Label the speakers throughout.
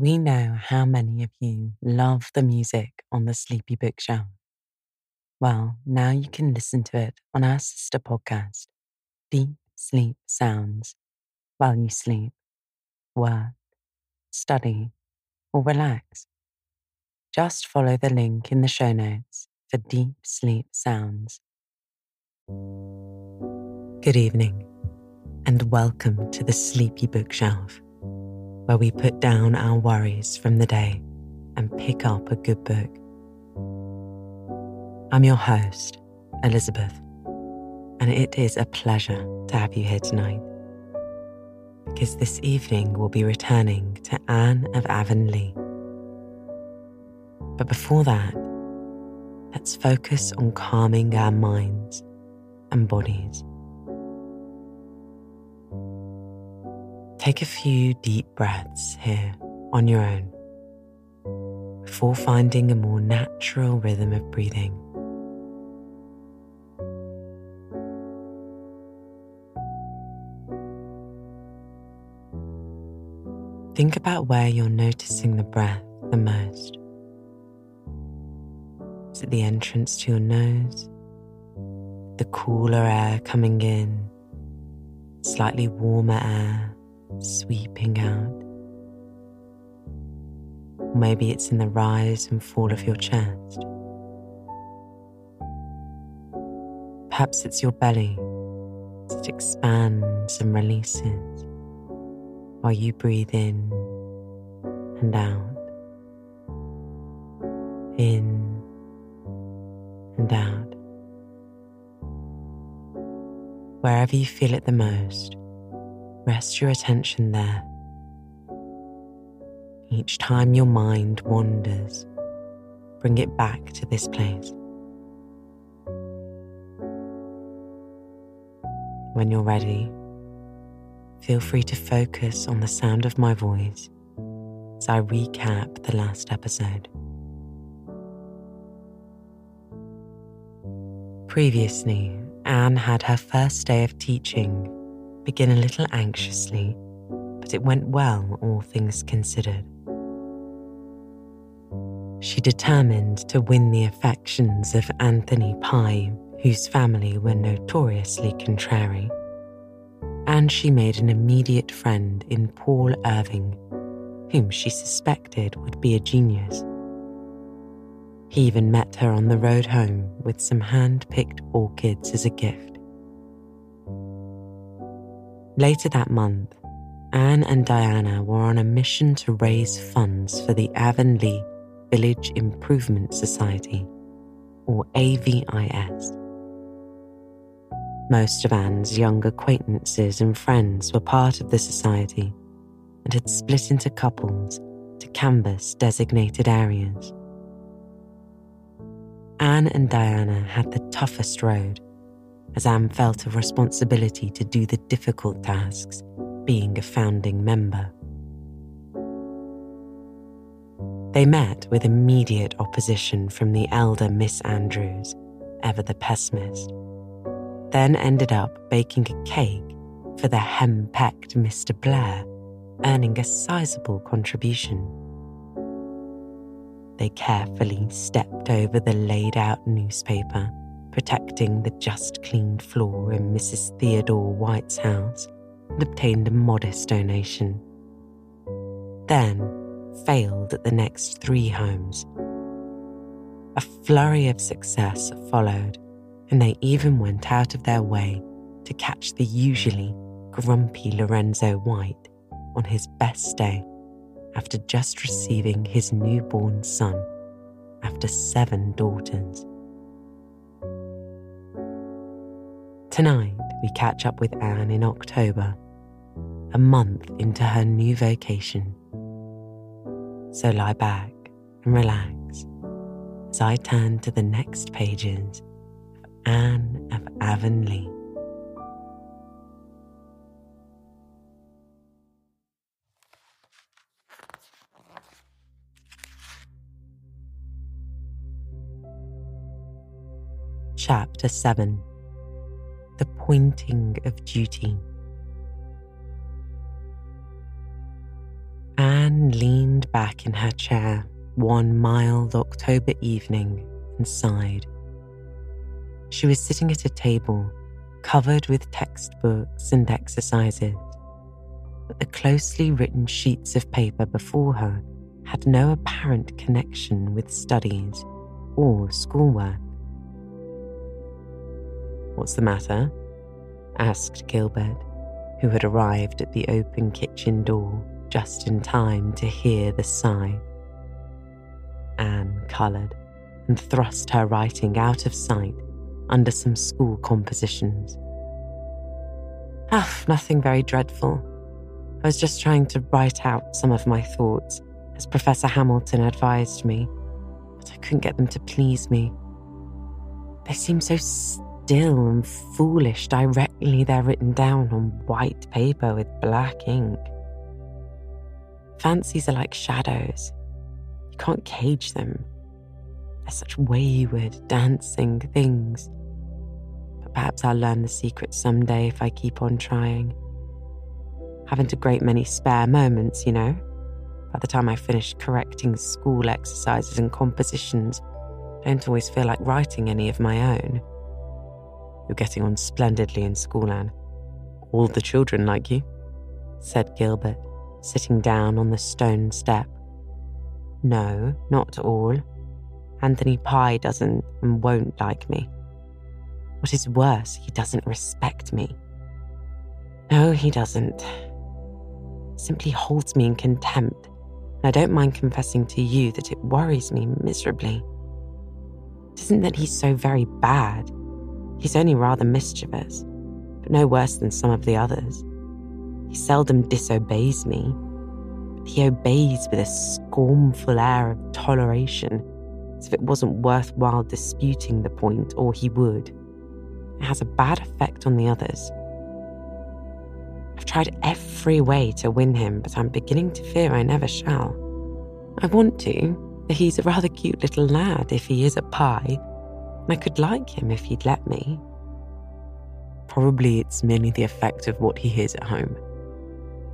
Speaker 1: We know how many of you love the music on the Sleepy Bookshelf. Well, now you can listen to it on our sister podcast, Deep Sleep Sounds, while you sleep, work, study, or relax. Just follow the link in the show notes for Deep Sleep Sounds. Good evening, and welcome to the Sleepy Bookshelf where we put down our worries from the day and pick up a good book. I'm your host, Elizabeth, and it is a pleasure to have you here tonight. Because this evening we'll be returning to Anne of Avonlea. But before that, let's focus on calming our minds and bodies. Take a few deep breaths here on your own before finding a more natural rhythm of breathing. Think about where you're noticing the breath the most. Is it the entrance to your nose? The cooler air coming in? Slightly warmer air sweeping out. Maybe it's in the rise and fall of your chest. Perhaps it's your belly it expands and releases while you breathe in and out. In and out. Wherever you feel it the most, Rest your attention there. Each time your mind wanders, bring it back to this place. When you're ready, feel free to focus on the sound of my voice as I recap the last episode. Previously, Anne had her first day of teaching begin a little anxiously, but it went well, all things considered. She determined to win the affections of Anthony Pye, whose family were notoriously contrary. And she made an immediate friend in Paul Irving, whom she suspected would be a genius. He even met her on the road home with some hand picked orchids as a gift. Later that month, Anne and Diana were on a mission to raise funds for the Avonlea Village Improvement Society, or AVIS. Most of Anne's young acquaintances and friends were part of the society and had split into couples to canvass designated areas. Anne and Diana had the toughest road as Anne felt a responsibility to do the difficult tasks, being a founding member. They met with immediate opposition from the elder Miss Andrews, ever the pessimist, then ended up baking a cake for the hem-pecked Mr. Blair, earning a sizable contribution. They carefully stepped over the laid out newspaper protecting the just cleaned floor in Mrs. Theodore White's house and obtained a modest donation. Then failed at the next three homes. A flurry of success followed, and they even went out of their way to catch the usually grumpy Lorenzo White on his best day after just receiving his newborn son after seven daughters. Tonight, we catch up with Anne in October, a month into her new vocation. So lie back and relax as I turn to the next pages of Anne of Avonlea. Chapter 7 the pointing of duty. Anne leaned back in her chair one mild October evening and sighed. She was sitting at a table covered with textbooks and exercises, but the closely written sheets of paper before her had no apparent connection with studies or schoolwork. What's the matter? Asked Gilbert, who had arrived at the open kitchen door just in time to hear the sigh. Anne coloured and thrust her writing out of sight under some school compositions. Ah, nothing very dreadful. I was just trying to write out some of my thoughts, as Professor Hamilton advised me, but I couldn't get them to please me. They seem so still and foolish directly they're written down on white paper with black ink. Fancies are like shadows. You can't cage them. They're such wayward, dancing things. But perhaps I'll learn the secret someday if I keep on trying. Haven't a great many spare moments, you know. By the time I finish correcting school exercises and compositions, I don't always feel like writing any of my own. You're getting on splendidly in school, Anne. All the children like you, said Gilbert, sitting down on the stone step. No, not all. Anthony Pye doesn't and won't like me. What is worse, he doesn't respect me. No, he doesn't. simply holds me in contempt, and I don't mind confessing to you that it worries me miserably. It isn't that he's so very bad, he's only rather mischievous, but no worse than some of the others. He seldom disobeys me, but he obeys with a scornful air of toleration, as if it wasn't worthwhile disputing the point, or he would. It has a bad effect on the others. I've tried every way to win him, but I'm beginning to fear I never shall. I want to. He's a rather cute little lad if he is a Pye. I could like him if he'd let me. Probably it's merely the effect of what he hears at home.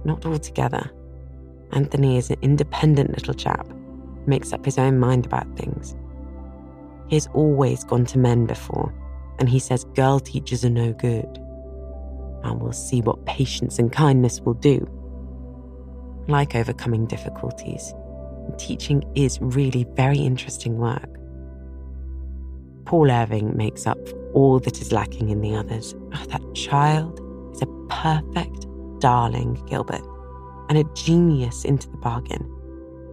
Speaker 1: Not altogether. Anthony is an independent little chap, makes up his own mind about things. He has always gone to men before, and he says girl teachers are no good. And we'll see what patience and kindness will do. Like overcoming difficulties, teaching is really very interesting work. Paul Irving makes up for all that is lacking in the others. Oh, that child is a perfect darling, Gilbert, and a genius into the bargain.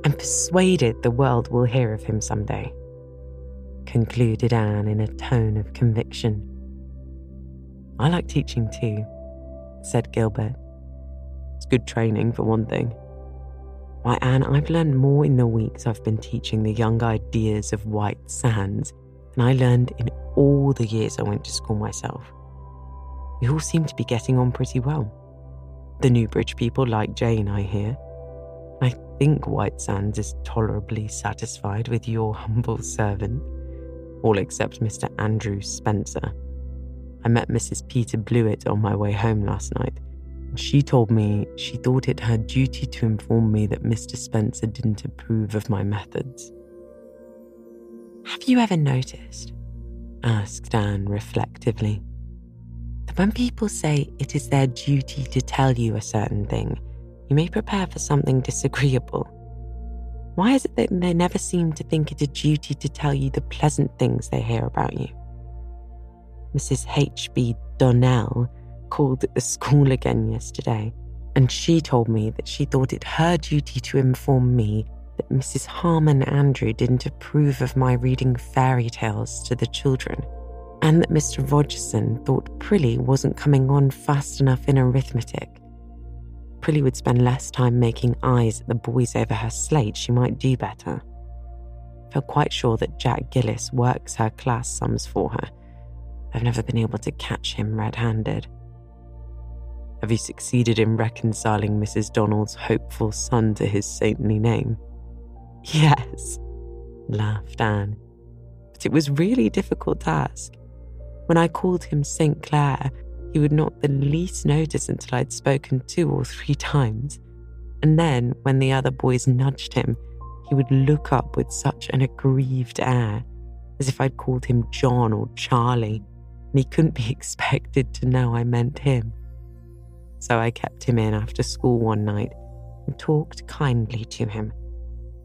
Speaker 1: I'm persuaded the world will hear of him someday, concluded Anne in a tone of conviction. I like teaching too, said Gilbert. It's good training, for one thing. Why, Anne, I've learned more in the weeks I've been teaching the young ideas of White Sands than I learned in all the years I went to school myself. We all seem to be getting on pretty well. The Newbridge people like Jane, I hear. I think White Sands is tolerably satisfied with your humble servant, all except Mr. Andrew Spencer. I met Mrs. Peter Blewett on my way home last night. And she told me she thought it her duty to inform me that Mr. Spencer didn't approve of my methods. Have you ever noticed, asked Anne reflectively, that when people say it is their duty to tell you a certain thing, you may prepare for something disagreeable? Why is it that they never seem to think it a duty to tell you the pleasant things they hear about you? Mrs. H.B. Donnell called at the school again yesterday, and she told me that she thought it her duty to inform me that Mrs. Harmon Andrew didn't approve of my reading fairy tales to the children, and that Mr. Rogerson thought Prillie wasn't coming on fast enough in arithmetic. Prillie would spend less time making eyes at the boys over her slate, she might do better. Felt quite sure that Jack Gillis works her class sums for her. I've never been able to catch him red handed. Have you succeeded in reconciling Mrs. Donnell's hopeful son to his saintly name? Yes, laughed Anne. But it was really difficult task. When I called him St. Clair, he would not the least notice until I'd spoken two or three times. And then, when the other boys nudged him, he would look up with such an aggrieved air, as if I'd called him John or Charlie, and he couldn't be expected to know I meant him. So I kept him in after school one night and talked kindly to him.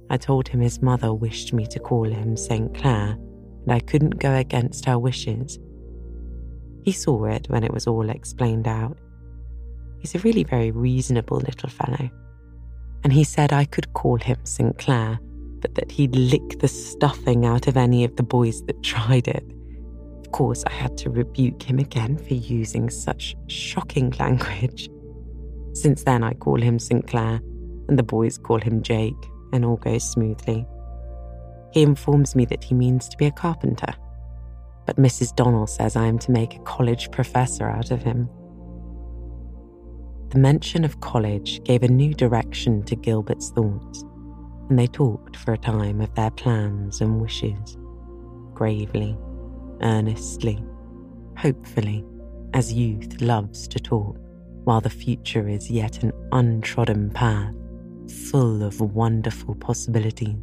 Speaker 1: I told him his mother wished me to call him St. Clair, and I couldn't go against her wishes. He saw it when it was all explained out. He's a really very reasonable little fellow. And he said I could call him St. Clair, but that he'd lick the stuffing out of any of the boys that tried it. Of course, I had to rebuke him again for using such shocking language. Since then, I call him St. Clair, and the boys call him Jake, and all goes smoothly. He informs me that he means to be a carpenter, but Mrs. Donnell says I am to make a college professor out of him. The mention of college gave a new direction to Gilbert's thoughts, and they talked for a time of their plans and wishes, gravely earnestly, hopefully, as youth loves to talk, while the future is yet an untrodden path full of wonderful possibilities.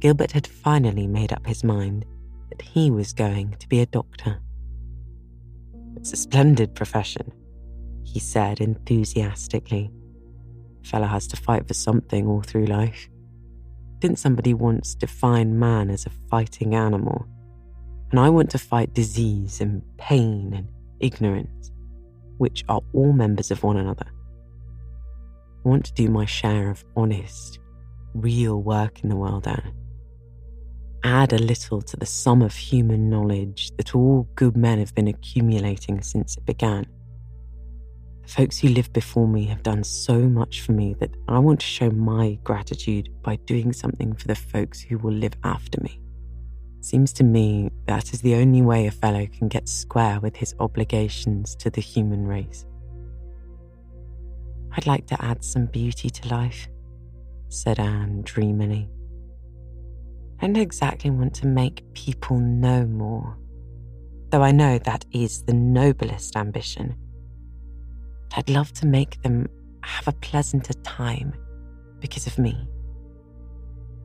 Speaker 1: Gilbert had finally made up his mind that he was going to be a doctor. It's a splendid profession, he said enthusiastically. A fellow has to fight for something all through life. Didn't somebody once define man as a fighting animal? And I want to fight disease and pain and ignorance, which are all members of one another. I want to do my share of honest, real work in the world and add a little to the sum of human knowledge that all good men have been accumulating since it began. The folks who lived before me have done so much for me that I want to show my gratitude by doing something for the folks who will live after me. Seems to me that is the only way a fellow can get square with his obligations to the human race. I'd like to add some beauty to life, said Anne dreamily. I don't exactly want to make people know more, though I know that is the noblest ambition. I'd love to make them have a pleasanter time because of me.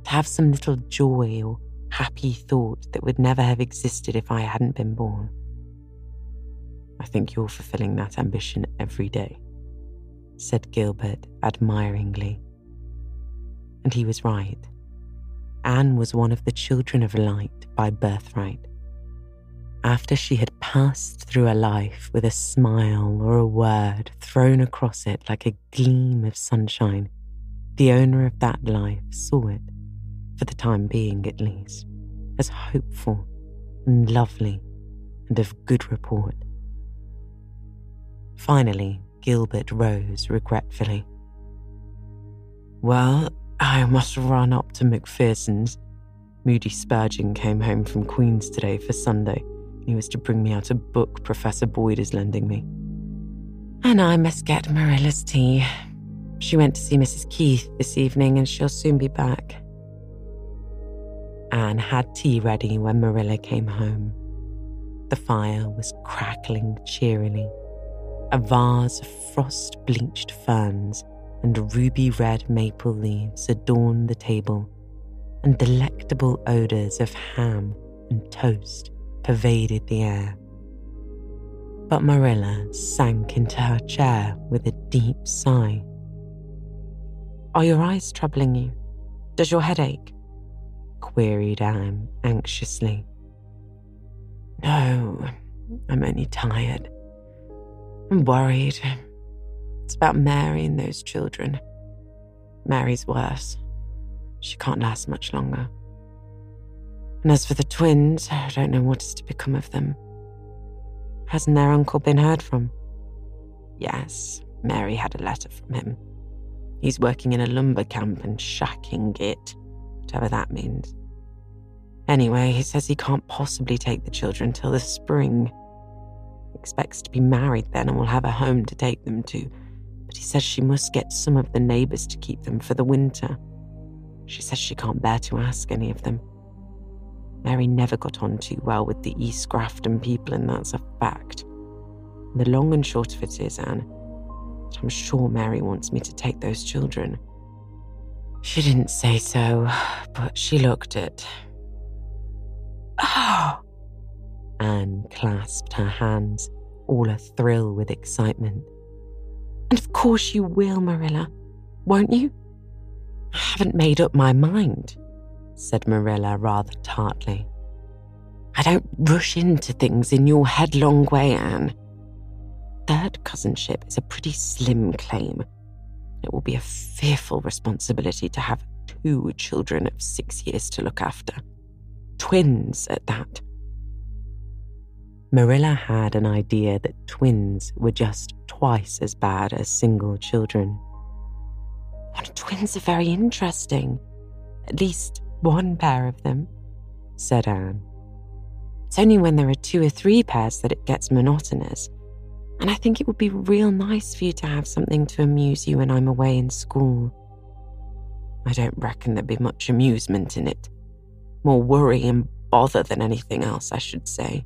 Speaker 1: To have some little joy or happy thought that would never have existed if I hadn't been born. I think you're fulfilling that ambition every day, said Gilbert admiringly. And he was right. Anne was one of the children of light by birthright after she had passed through a life with a smile or a word thrown across it like a gleam of sunshine, the owner of that life saw it, for the time being at least, as hopeful and lovely and of good report. Finally, Gilbert rose regretfully. Well, I must run up to Macpherson's. Moody Spurgeon came home from Queen's today for Sunday he was to bring me out a book Professor Boyd is lending me. And I must get Marilla's tea. She went to see Mrs. Keith this evening and she'll soon be back. Anne had tea ready when Marilla came home. The fire was crackling cheerily. A vase of frost bleached ferns and ruby red maple leaves adorned the table, and delectable odours of ham and toast pervaded the air. But Marilla sank into her chair with a deep sigh. Are your eyes troubling you? Does your head ache? queried Anne anxiously. No, I'm only tired. I'm worried. It's about Mary and those children. Mary's worse. She can't last much longer. And as for the twins, I don't know what is to become of them. Hasn't their uncle been heard from? Yes, Mary had a letter from him. He's working in a lumber camp and shacking it, whatever that means. Anyway, he says he can't possibly take the children till the spring. Expects to be married then and will have a home to take them to, but he says she must get some of the neighbours to keep them for the winter. She says she can't bear to ask any of them. Mary never got on too well with the East Grafton people, and that's a fact. And the long and short of it is, Anne, I'm sure Mary wants me to take those children. She didn't say so, but she looked it. Oh! Anne clasped her hands, all a thrill with excitement. And of course you will, Marilla, won't you? I haven't made up my mind, said Marilla rather tartly. I don't rush into things in your headlong way, Anne. Third cousinship is a pretty slim claim. It will be a fearful responsibility to have two children of six years to look after. Twins at that. Marilla had an idea that twins were just twice as bad as single children. And twins are very interesting. At least one pair of them, said Anne. It's only when there are two or three pairs that it gets monotonous. And I think it would be real nice for you to have something to amuse you when I'm away in school. I don't reckon there'd be much amusement in it. More worry and bother than anything else, I should say.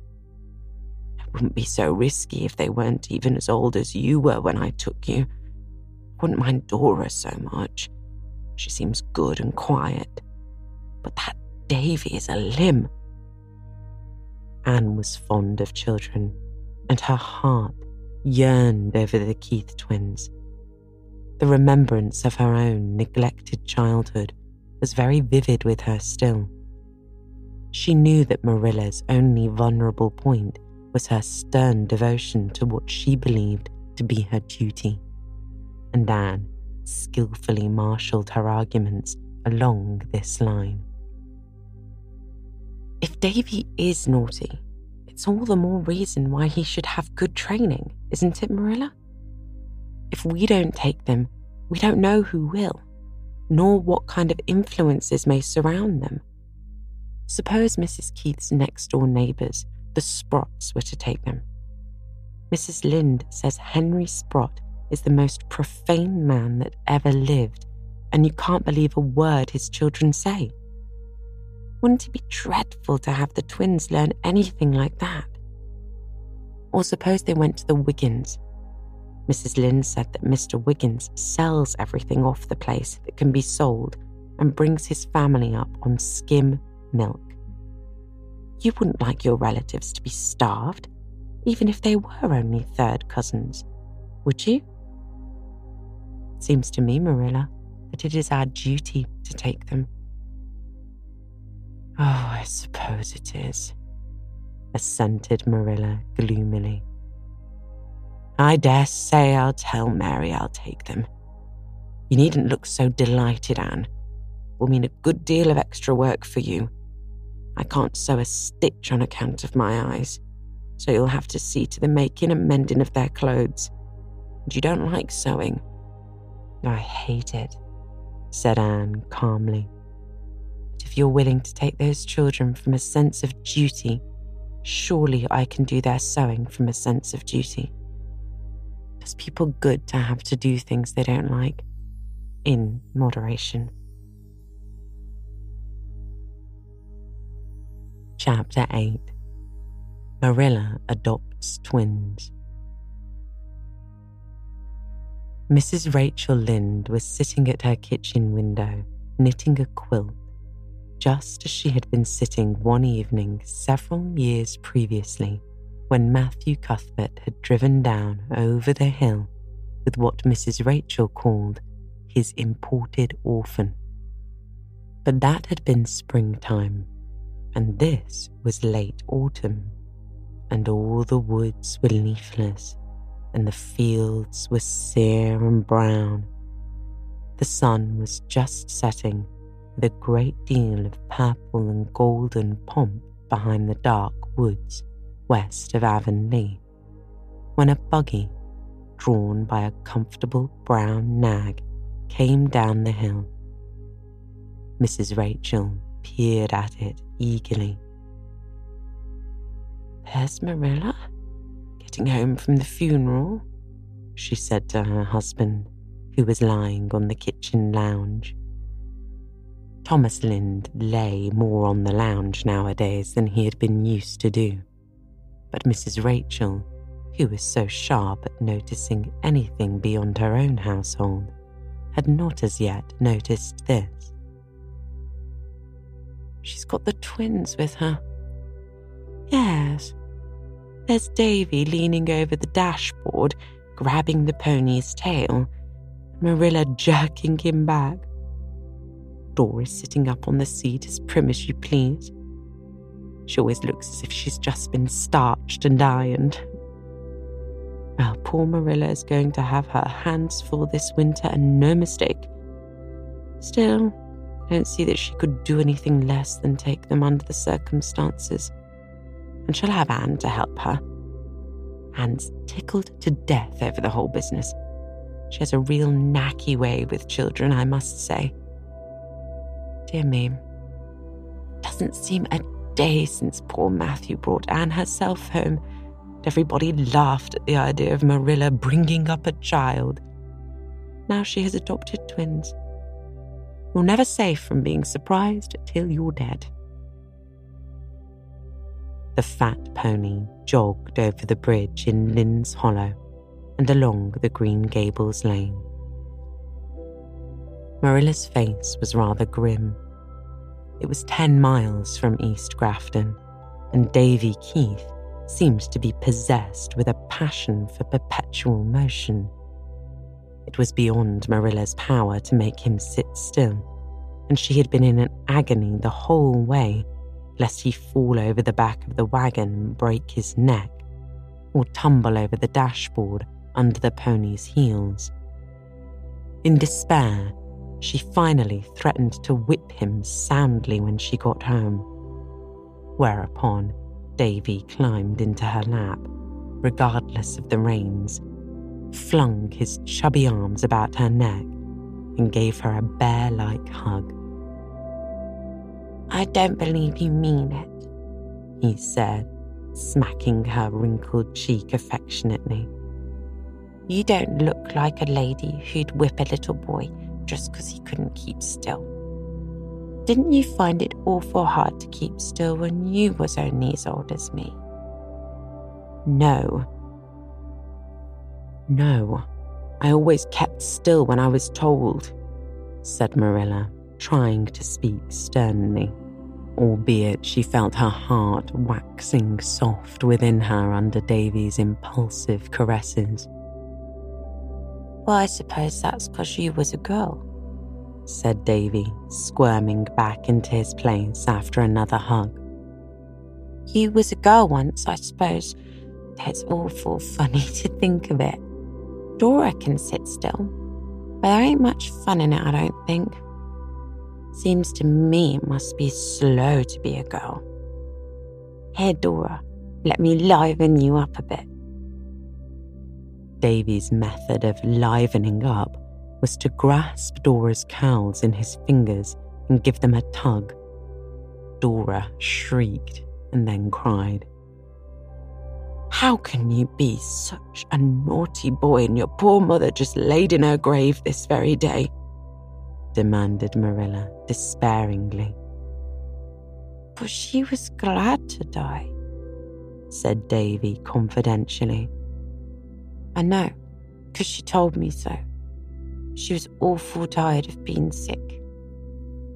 Speaker 1: Wouldn't be so risky if they weren't even as old as you were when I took you. Wouldn't mind Dora so much. She seems good and quiet. But that Davy is a limb. Anne was fond of children, and her heart yearned over the Keith twins. The remembrance of her own neglected childhood was very vivid with her still. She knew that Marilla's only vulnerable point was her stern devotion to what she believed to be her duty, and Anne skillfully marshalled her arguments along this line. If Davy is naughty, it's all the more reason why he should have good training, isn't it, Marilla? If we don't take them, we don't know who will, nor what kind of influences may surround them. Suppose Mrs. Keith's next door neighbours, the Sprotts were to take them. Mrs. Lynde says Henry Sprott is the most profane man that ever lived, and you can't believe a word his children say. Wouldn't it be dreadful to have the twins learn anything like that? Or suppose they went to the Wiggins. Mrs. Lynde said that Mr. Wiggins sells everything off the place that can be sold and brings his family up on skim milk. You wouldn't like your relatives to be starved, even if they were only third cousins, would you? Seems to me, Marilla, that it is our duty to take them. Oh, I suppose it is, assented Marilla gloomily. I dare say I'll tell Mary I'll take them. You needn't look so delighted, Anne. Will mean a good deal of extra work for you. I can't sew a stitch on account of my eyes, so you'll have to see to the making and mending of their clothes. And you don't like sewing. I hate it, said Anne calmly. But if you're willing to take those children from a sense of duty, surely I can do their sewing from a sense of duty. Does people good to have to do things they don't like, in moderation. Chapter 8 Marilla Adopts Twins. Mrs. Rachel Lynde was sitting at her kitchen window, knitting a quilt just as she had been sitting one evening several years previously when Matthew Cuthbert had driven down over the hill with what Mrs. Rachel called his imported orphan. But that had been springtime, and this was late autumn, and all the woods were leafless, and the fields were sere and brown. The sun was just setting with a great deal of purple and golden pomp behind the dark woods west of Avonlea, when a buggy, drawn by a comfortable brown nag, came down the hill. Mrs. Rachel peered at it eagerly. There's Marilla, getting home from the funeral, she said to her husband, who was lying on the kitchen lounge. Thomas Lynde lay more on the lounge nowadays than he had been used to do. But Mrs. Rachel, who was so sharp at noticing anything beyond her own household, had not as yet noticed this. She's got the twins with her. Yes. There's Davy leaning over the dashboard, grabbing the pony's tail, Marilla jerking him back. Dora's sitting up on the seat as prim as you please. She always looks as if she's just been starched and ironed. Well, poor Marilla is going to have her hands full this winter and no mistake. Still, I don't see that she could do anything less than take them under the circumstances. And she'll have Anne to help her. Anne's tickled to death over the whole business. She has a real knacky way with children, I must say. Dear me, doesn't seem a day since poor Matthew brought Anne herself home, everybody laughed at the idea of Marilla bringing up a child. Now she has adopted twins. You're never safe from being surprised till you're dead. The fat pony jogged over the bridge in Lynde's Hollow and along the Green Gables lane. Marilla's face was rather grim. It was ten miles from East Grafton, and Davy Keith seemed to be possessed with a passion for perpetual motion. It was beyond Marilla's power to make him sit still, and she had been in an agony the whole way lest he fall over the back of the wagon and break his neck, or tumble over the dashboard under the pony's heels. In despair, she finally threatened to whip him soundly when she got home. Whereupon, Davy climbed into her lap, regardless of the reins, flung his chubby arms about her neck, and gave her a bear like hug. I don't believe you mean it, he said, smacking her wrinkled cheek affectionately. You don't look like a lady who'd whip a little boy just because he couldn't keep still. Didn't you find it awful hard to keep still when you was only as old as me? No. No, I always kept still when I was told, said Marilla, trying to speak sternly, albeit she felt her heart waxing soft within her under Davy's impulsive caresses. Well, I suppose that's because you was a girl, said Davy, squirming back into his place after another hug. You was a girl once, I suppose. That's awful funny to think of it. Dora can sit still, but there ain't much fun in it, I don't think. Seems to me it must be slow to be a girl. Here, Dora, let me liven you up a bit. Davy's method of livening up was to grasp Dora's curls in his fingers and give them a tug. Dora shrieked and then cried. How can you be such a naughty boy and your poor mother just laid in her grave this very day? demanded Marilla despairingly. But she was glad to die, said Davy confidentially. I know, because she told me so. She was awful tired of being sick.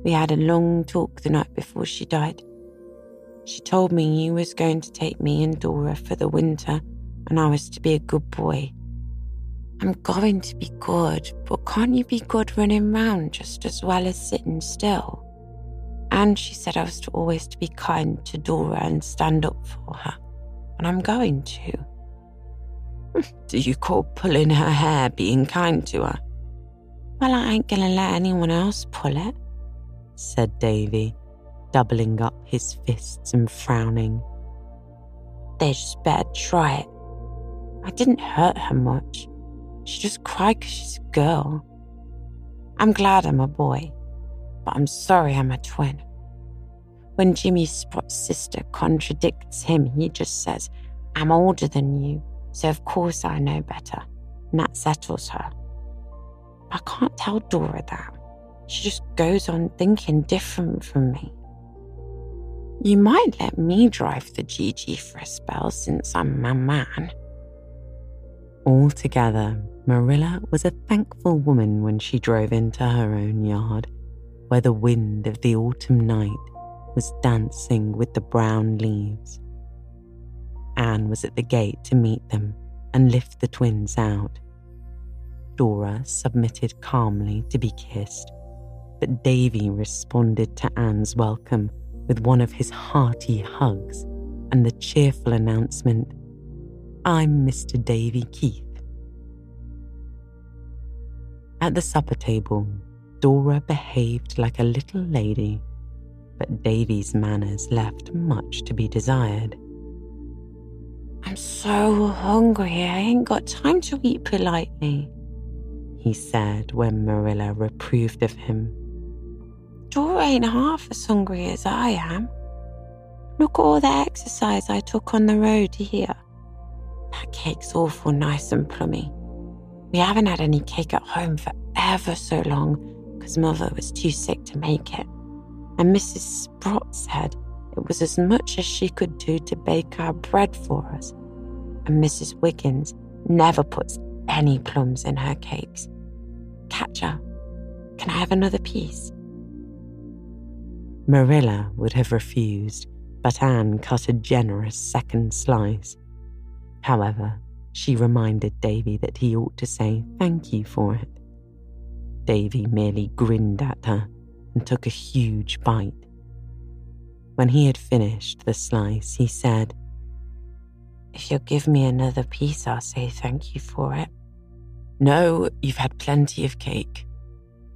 Speaker 1: We had a long talk the night before she died. She told me you was going to take me and Dora for the winter and I was to be a good boy. I'm going to be good, but can't you be good running round just as well as sitting still? And she said I was to always to be kind to Dora and stand up for her. And I'm going to. Do you call pulling her hair being kind to her? Well, I ain't gonna let anyone else pull it, said Davy, doubling up his fists and frowning. They just better try it. I didn't hurt her much. She just cried because she's a girl. I'm glad I'm a boy, but I'm sorry I'm a twin. When Jimmy Sprott's sister contradicts him, he just says, I'm older than you so of course I know better, and that settles her. I can't tell Dora that. She just goes on thinking different from me. You might let me drive the GG for a spell since I'm my man, Altogether, Marilla was a thankful woman when she drove into her own yard, where the wind of the autumn night was dancing with the brown leaves. Anne was at the gate to meet them and lift the twins out. Dora submitted calmly to be kissed, but Davy responded to Anne's welcome with one of his hearty hugs and the cheerful announcement, I'm Mr. Davy Keith. At the supper table, Dora behaved like a little lady, but Davy's manners left much to be desired.
Speaker 2: I'm so hungry, I ain't got time to eat politely, he said when Marilla reproved of him. Dora ain't half as hungry as I am. Look at all the exercise I took on the road here. That cake's awful nice and plummy. We haven't had any cake at home for ever so long because Mother was too sick to make it. And Mrs. Sprott said it was as much as she could do to bake our bread for us. And Mrs. Wiggins never puts any plums in her cakes. Catcher, can I have another piece?
Speaker 1: Marilla would have refused, but Anne cut a generous second slice. However, she reminded Davy that he ought to say thank you for it. Davy merely grinned at her and took a huge bite. When he had finished the slice, he said,
Speaker 2: If you'll give me another piece, I'll say thank you for it.
Speaker 1: No, you've had plenty of cake,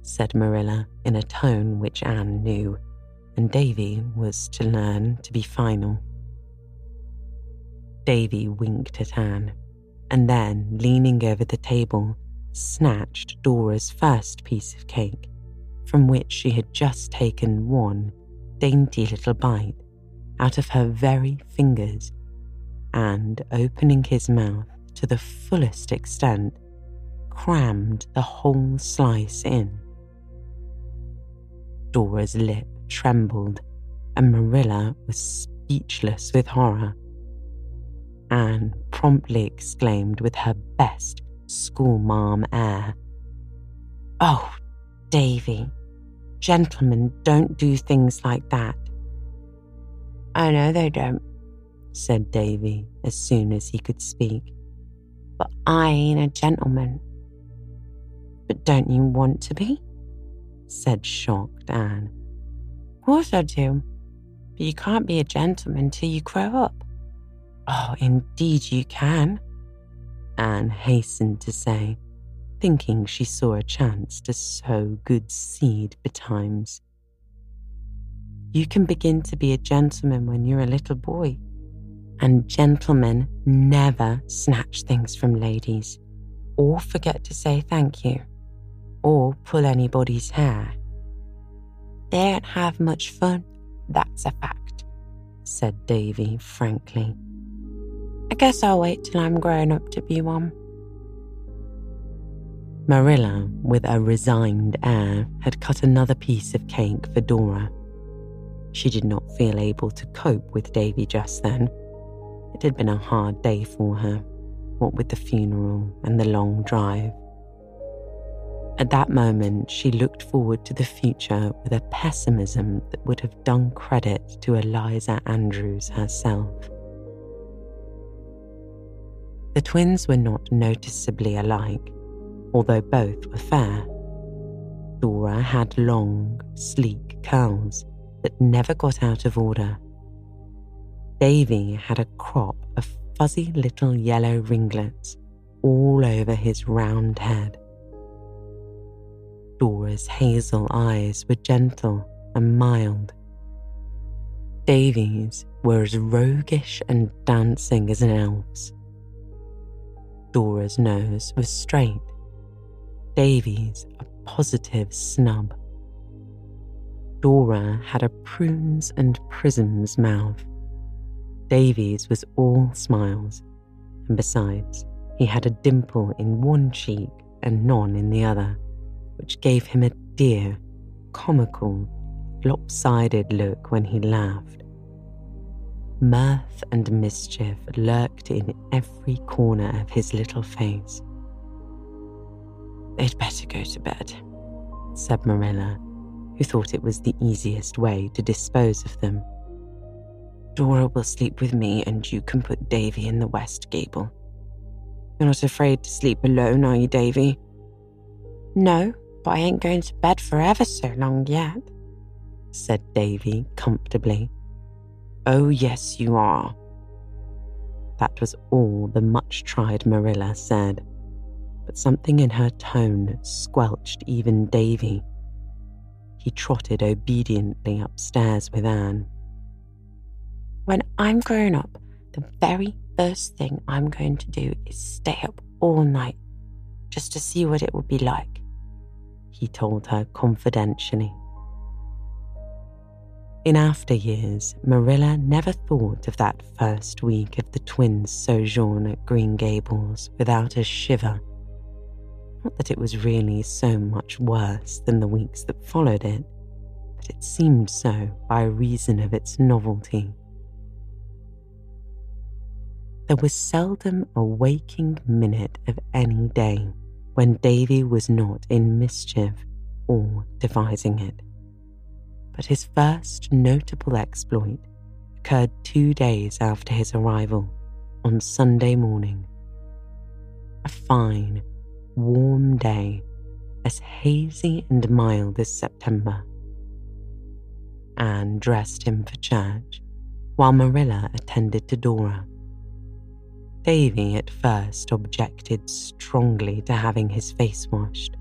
Speaker 1: said Marilla in a tone which Anne knew, and Davy was to learn to be final. Davy winked at Anne, and then, leaning over the table, snatched Dora's first piece of cake, from which she had just taken one dainty little bite out of her very fingers, and opening his mouth to the fullest extent, crammed the whole slice in. Dora's lip trembled, and Marilla was speechless with horror. Anne promptly exclaimed with her best schoolmarm air, Oh, Davy, gentlemen don't do things like that.
Speaker 2: I know they don't,
Speaker 1: said Davy as soon as he could speak.
Speaker 2: But I ain't a gentleman.
Speaker 1: But don't you want to be? said shocked Anne.
Speaker 2: Course I do. But you can't be a gentleman till you grow up.
Speaker 1: Oh, indeed you can, Anne hastened to say, thinking she saw a chance to sow good seed betimes. You can begin to be a gentleman when you're a little boy, and gentlemen never snatch things from ladies, or forget to say thank you, or pull anybody's hair.
Speaker 2: They don't have much fun, that's a fact,
Speaker 1: said Davy frankly.
Speaker 2: I guess I'll wait till I'm grown up to be one.
Speaker 1: Marilla, with a resigned air, had cut another piece of cake for Dora. She did not feel able to cope with Davy just then. It had been a hard day for her, what with the funeral and the long drive. At that moment, she looked forward to the future with a pessimism that would have done credit to Eliza Andrews herself. The twins were not noticeably alike, although both were fair. Dora had long, sleek curls that never got out of order. Davy had a crop of fuzzy little yellow ringlets all over his round head. Dora's hazel eyes were gentle and mild. Davy's were as roguish and dancing as an elf's. Dora's nose was straight, Davy's a positive snub. Dora had a prunes and prisms mouth. Davy's was all smiles, and besides, he had a dimple in one cheek and none in the other, which gave him a dear, comical, lopsided look when he laughed. Mirth and mischief lurked in every corner of his little face. They'd better go to bed, said Marilla, who thought it was the easiest way to dispose of them. Dora will sleep with me, and you can put Davy in the west gable. You're not afraid to sleep alone, are you, Davy?
Speaker 2: No, but I ain't going to bed for ever so long yet, said Davy comfortably.
Speaker 1: Oh, yes, you are. That was all the much tried Marilla said, but something in her tone squelched even Davy. He trotted obediently upstairs with Anne.
Speaker 2: When I'm grown up, the very first thing I'm going to do is stay up all night just to see what it will be like,
Speaker 1: he told her confidentially. In after years, Marilla never thought of that first week of the twins' sojourn at Green Gables without a shiver. Not that it was really so much worse than the weeks that followed it, but it seemed so by reason of its novelty. There was seldom a waking minute of any day when Davy was not in mischief or devising it but his first notable exploit occurred two days after his arrival on Sunday morning. A fine, warm day, as hazy and mild as September. Anne dressed him for church, while Marilla attended to Dora. Davy at first objected strongly to having his face washed.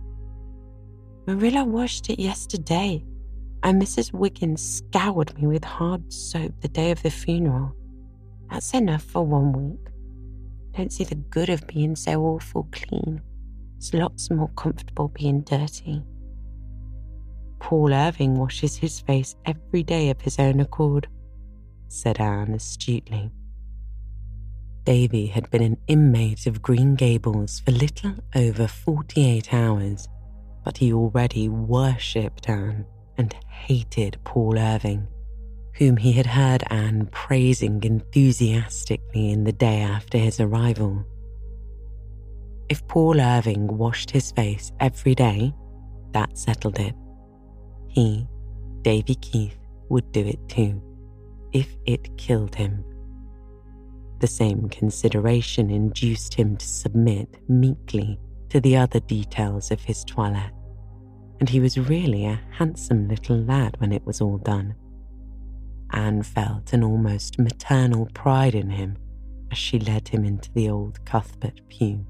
Speaker 2: Marilla washed it yesterday, and Mrs. Wiggins scoured me with hard soap the day of the funeral. That's enough for one week. Don't see the good of being so awful clean. It's lots more comfortable being dirty.
Speaker 1: Paul Irving washes his face every day of his own accord, said Anne astutely. Davy had been an inmate of Green Gables for little over 48 hours, but he already worshipped Anne and hated Paul Irving, whom he had heard Anne praising enthusiastically in the day after his arrival. If Paul Irving washed his face every day, that settled it. He, Davy Keith, would do it too, if it killed him. The same consideration induced him to submit meekly to the other details of his toilette and he was really a handsome little lad when it was all done. Anne felt an almost maternal pride in him as she led him into the old Cuthbert pew.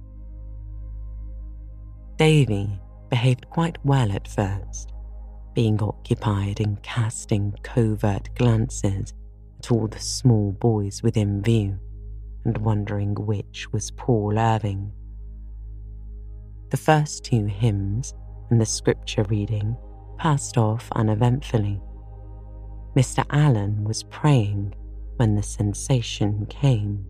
Speaker 1: Davy behaved quite well at first, being occupied in casting covert glances at all the small boys within view and wondering which was Paul Irving. The first two hymns and the scripture reading passed off uneventfully. Mr. Allen was praying when the sensation came.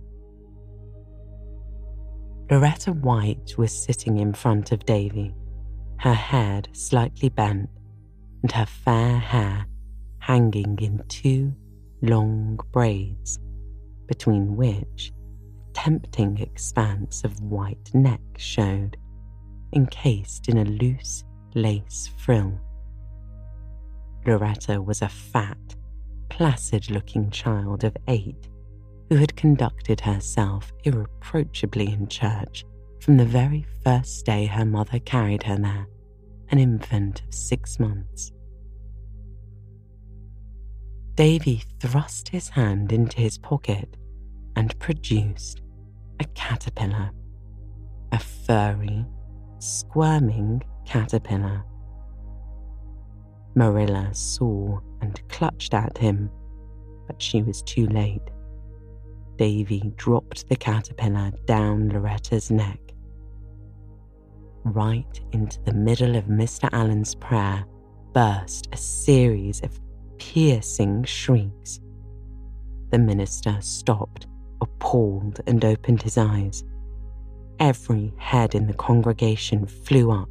Speaker 1: Loretta White was sitting in front of Davy, her head slightly bent and her fair hair hanging in two long braids, between which tempting expanse of white neck showed encased in a loose lace frill. Loretta was a fat, placid looking child of eight who had conducted herself irreproachably in church from the very first day her mother carried her there, an infant of six months. Davy thrust his hand into his pocket and produced a caterpillar, a furry, squirming caterpillar. Marilla saw and clutched at him, but she was too late. Davy dropped the caterpillar down Loretta's neck. Right into the middle of Mr. Allen's prayer burst a series of piercing shrieks. The minister stopped, appalled, and opened his eyes. Every head in the congregation flew up.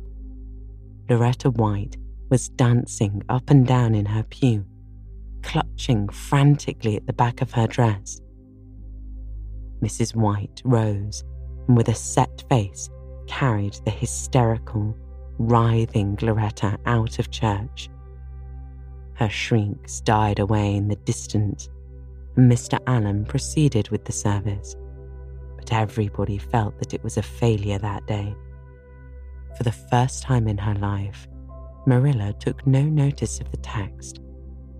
Speaker 1: Loretta White was dancing up and down in her pew, clutching frantically at the back of her dress. Mrs. White rose and, with a set face, carried the hysterical, writhing Loretta out of church. Her shrieks died away in the distance, Mr. Allen proceeded with the service. But everybody felt that it was a failure that day. For the first time in her life, Marilla took no notice of the text,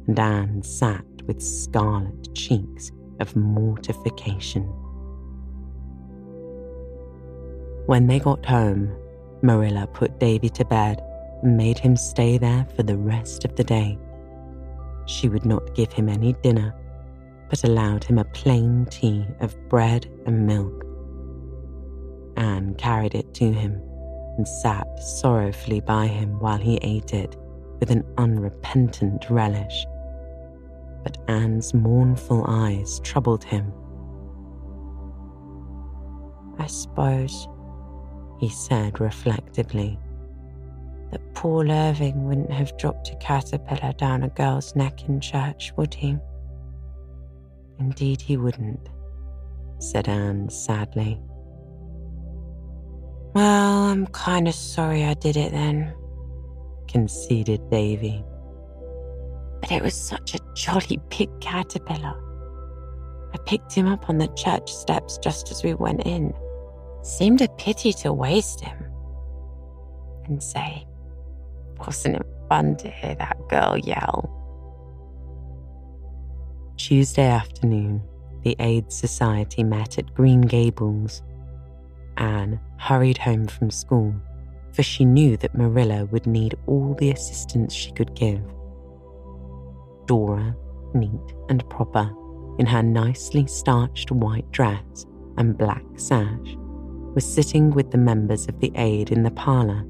Speaker 1: and Anne sat with scarlet cheeks of mortification. When they got home, Marilla put Davy to bed and made him stay there for the rest of the day. She would not give him any dinner, but allowed him a plain tea of bread and milk. Anne carried it to him and sat sorrowfully by him while he ate it with an unrepentant relish. But Anne's mournful eyes troubled him.
Speaker 2: I suppose, he said reflectively, that Paul Irving wouldn't have dropped a caterpillar down a girl's neck in church, would he?
Speaker 1: Indeed, he wouldn't, said Anne sadly.
Speaker 2: Well, I'm kind of sorry I did it then,
Speaker 1: conceded Davy.
Speaker 2: But it was such a jolly big caterpillar. I picked him up on the church steps just as we went in. Seemed a pity to waste him. And say, wasn't it fun to hear that girl yell?
Speaker 1: Tuesday afternoon, the AIDS Society met at Green Gables. Anne hurried home from school, for she knew that Marilla would need all the assistance she could give. Dora, neat and proper, in her nicely starched white dress and black sash, was sitting with the members of the aid in the parlour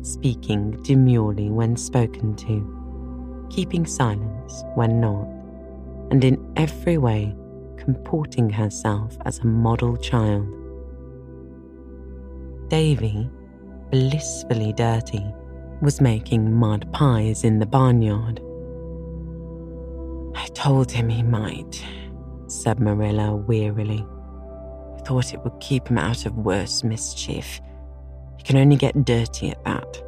Speaker 1: speaking demurely when spoken to, keeping silence when not, and in every way comporting herself as a model child. Davy, blissfully dirty, was making mud pies in the barnyard.
Speaker 2: I told him he might, said Marilla wearily. I thought it would keep him out of worse mischief He can only get dirty at that.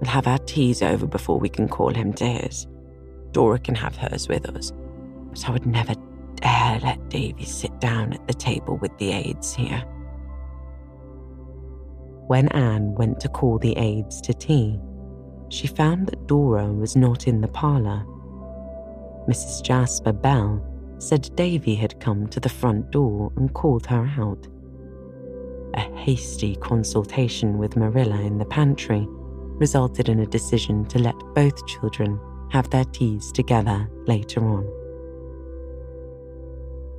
Speaker 2: We'll have our teas over before we can call him to his. Dora can have hers with us. But I would never dare let Davy sit down at the table with the aides here.
Speaker 1: When Anne went to call the aides to tea, she found that Dora was not in the parlour. Mrs. Jasper Bell said Davy had come to the front door and called her out. A hasty consultation with Marilla in the pantry resulted in a decision to let both children have their teas together later on.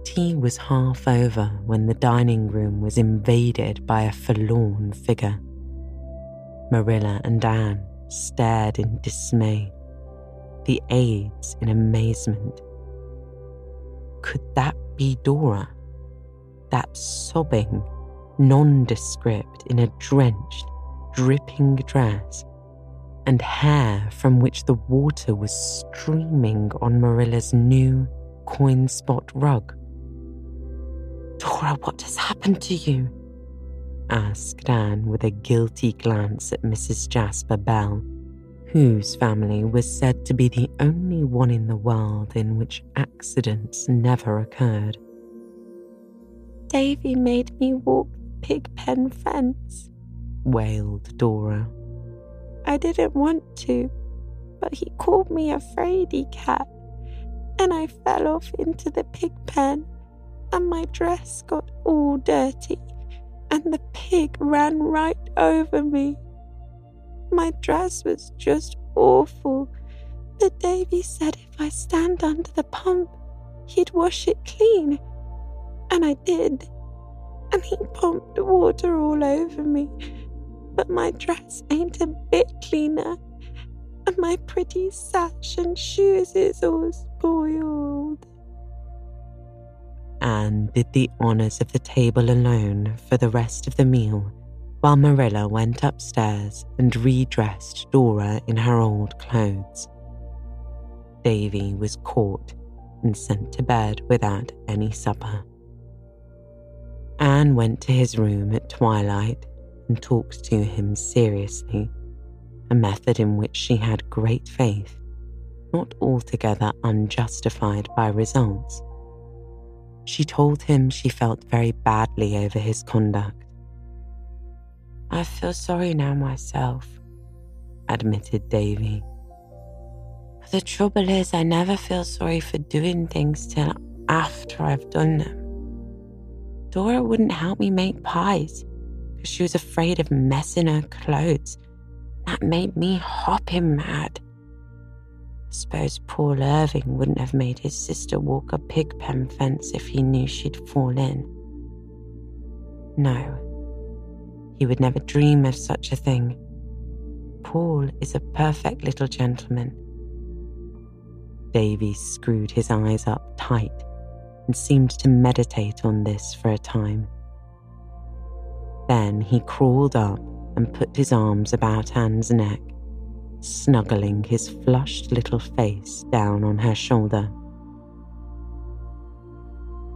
Speaker 1: Tea was half over when the dining room was invaded by a forlorn figure. Marilla and Anne stared in dismay, the aides in amazement. Could that be Dora? That sobbing, nondescript in a drenched, dripping dress, and hair from which the water was streaming on Marilla's new coin spot rug.
Speaker 2: Dora, what has happened to you?
Speaker 1: asked Anne with a guilty glance at Mrs. Jasper Bell, whose family was said to be the only one in the world in which accidents never occurred.
Speaker 2: Davy made me walk pig pen fence,
Speaker 1: wailed Dora.
Speaker 2: I didn't want to, but he called me a fraidy cat, and I fell off into the pig pen, and my dress got all dirty, and the pig ran right over me. My dress was just awful, but Davy said if I stand under the pump, he'd wash it clean, and I did and he pumped water all over me. But my dress ain't a bit cleaner, and my pretty sash and shoes is all spoiled.
Speaker 1: Anne did the honours of the table alone for the rest of the meal, while Marilla went upstairs and redressed Dora in her old clothes. Davy was caught and sent to bed without any supper. Anne went to his room at twilight and talked to him seriously, a method in which she had great faith, not altogether unjustified by results. She told him she felt very badly over his conduct.
Speaker 2: I feel sorry now myself, admitted Davy. The trouble is, I never feel sorry for doing things till after I've done them. Dora wouldn't help me make pies because she was afraid of messing her clothes. That made me hopping mad. Suppose Paul Irving wouldn't have made his sister walk a pig pen fence if he knew she'd fall in. No, he would never dream of such a thing. Paul is a perfect little gentleman.
Speaker 1: Davy screwed his eyes up tight and seemed to meditate on this for a time. Then he crawled up and put his arms about Anne's neck, snuggling his flushed little face down on her shoulder.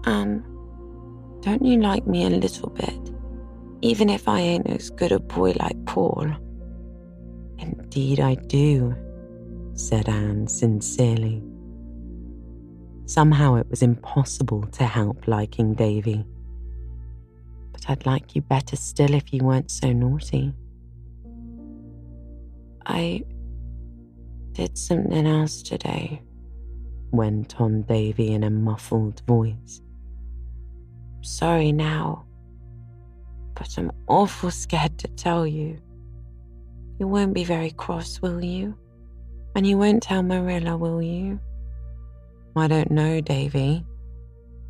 Speaker 2: Anne, don't you like me a little bit, even if I ain't as good a boy like Paul?
Speaker 1: Indeed, I do, said Anne sincerely. Somehow it was impossible to help liking Davy. But I'd like you better still if you weren't so naughty.
Speaker 2: I did something else today,
Speaker 1: went on Davy in a muffled voice.
Speaker 2: sorry now, but I'm awful scared to tell you. You won't be very cross, will you? And you won't tell Marilla, will you?
Speaker 1: I don't know, Davy.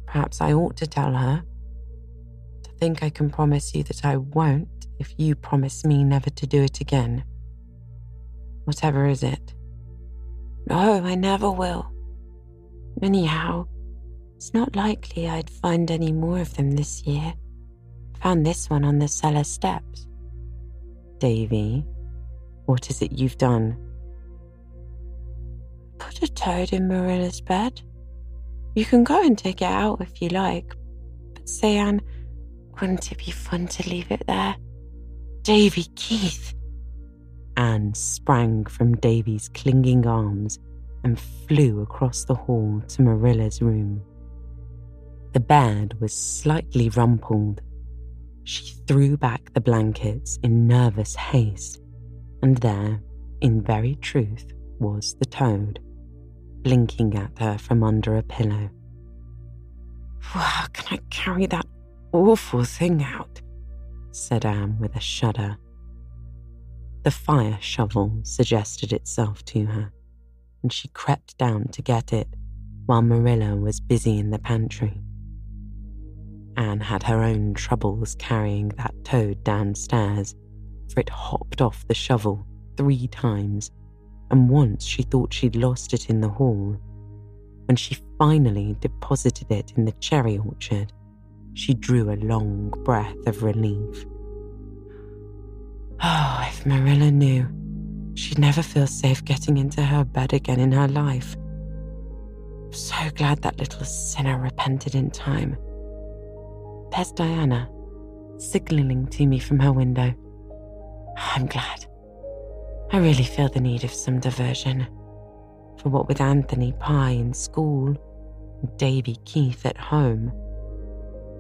Speaker 1: Perhaps I ought to tell her. To think I can promise you that I won't if you promise me never to do it again. Whatever is it?
Speaker 2: No, I never will. Anyhow, it's not likely I'd find any more of them this year. Found this one on the cellar steps.
Speaker 1: Davy, what is it you've done?
Speaker 2: Put a toad in Marilla's bed. You can go and take it out if you like. But say, Anne, wouldn't it be fun to leave it there? Davy Keith!
Speaker 1: Anne sprang from Davy's clinging arms and flew across the hall to Marilla's room. The bed was slightly rumpled. She threw back the blankets in nervous haste, and there, in very truth, was the toad blinking at her from under a pillow.
Speaker 2: How can I carry that awful thing out? said Anne with a shudder.
Speaker 1: The fire shovel suggested itself to her, and she crept down to get it while Marilla was busy in the pantry. Anne had her own troubles carrying that toad downstairs, for it hopped off the shovel three times and once she thought she'd lost it in the hall. When she finally deposited it in the cherry orchard, she drew a long breath of relief.
Speaker 2: Ah, If Marilla knew, she'd never feel safe getting into her bed again in her life. I'm so glad that little sinner repented in time. There's Diana, signaling to me from her window. I'm glad. I really feel the need of some diversion. For what with Anthony Pye in school and Davy Keith at home,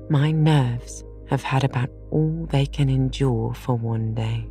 Speaker 2: my nerves have had about all they can endure for one day.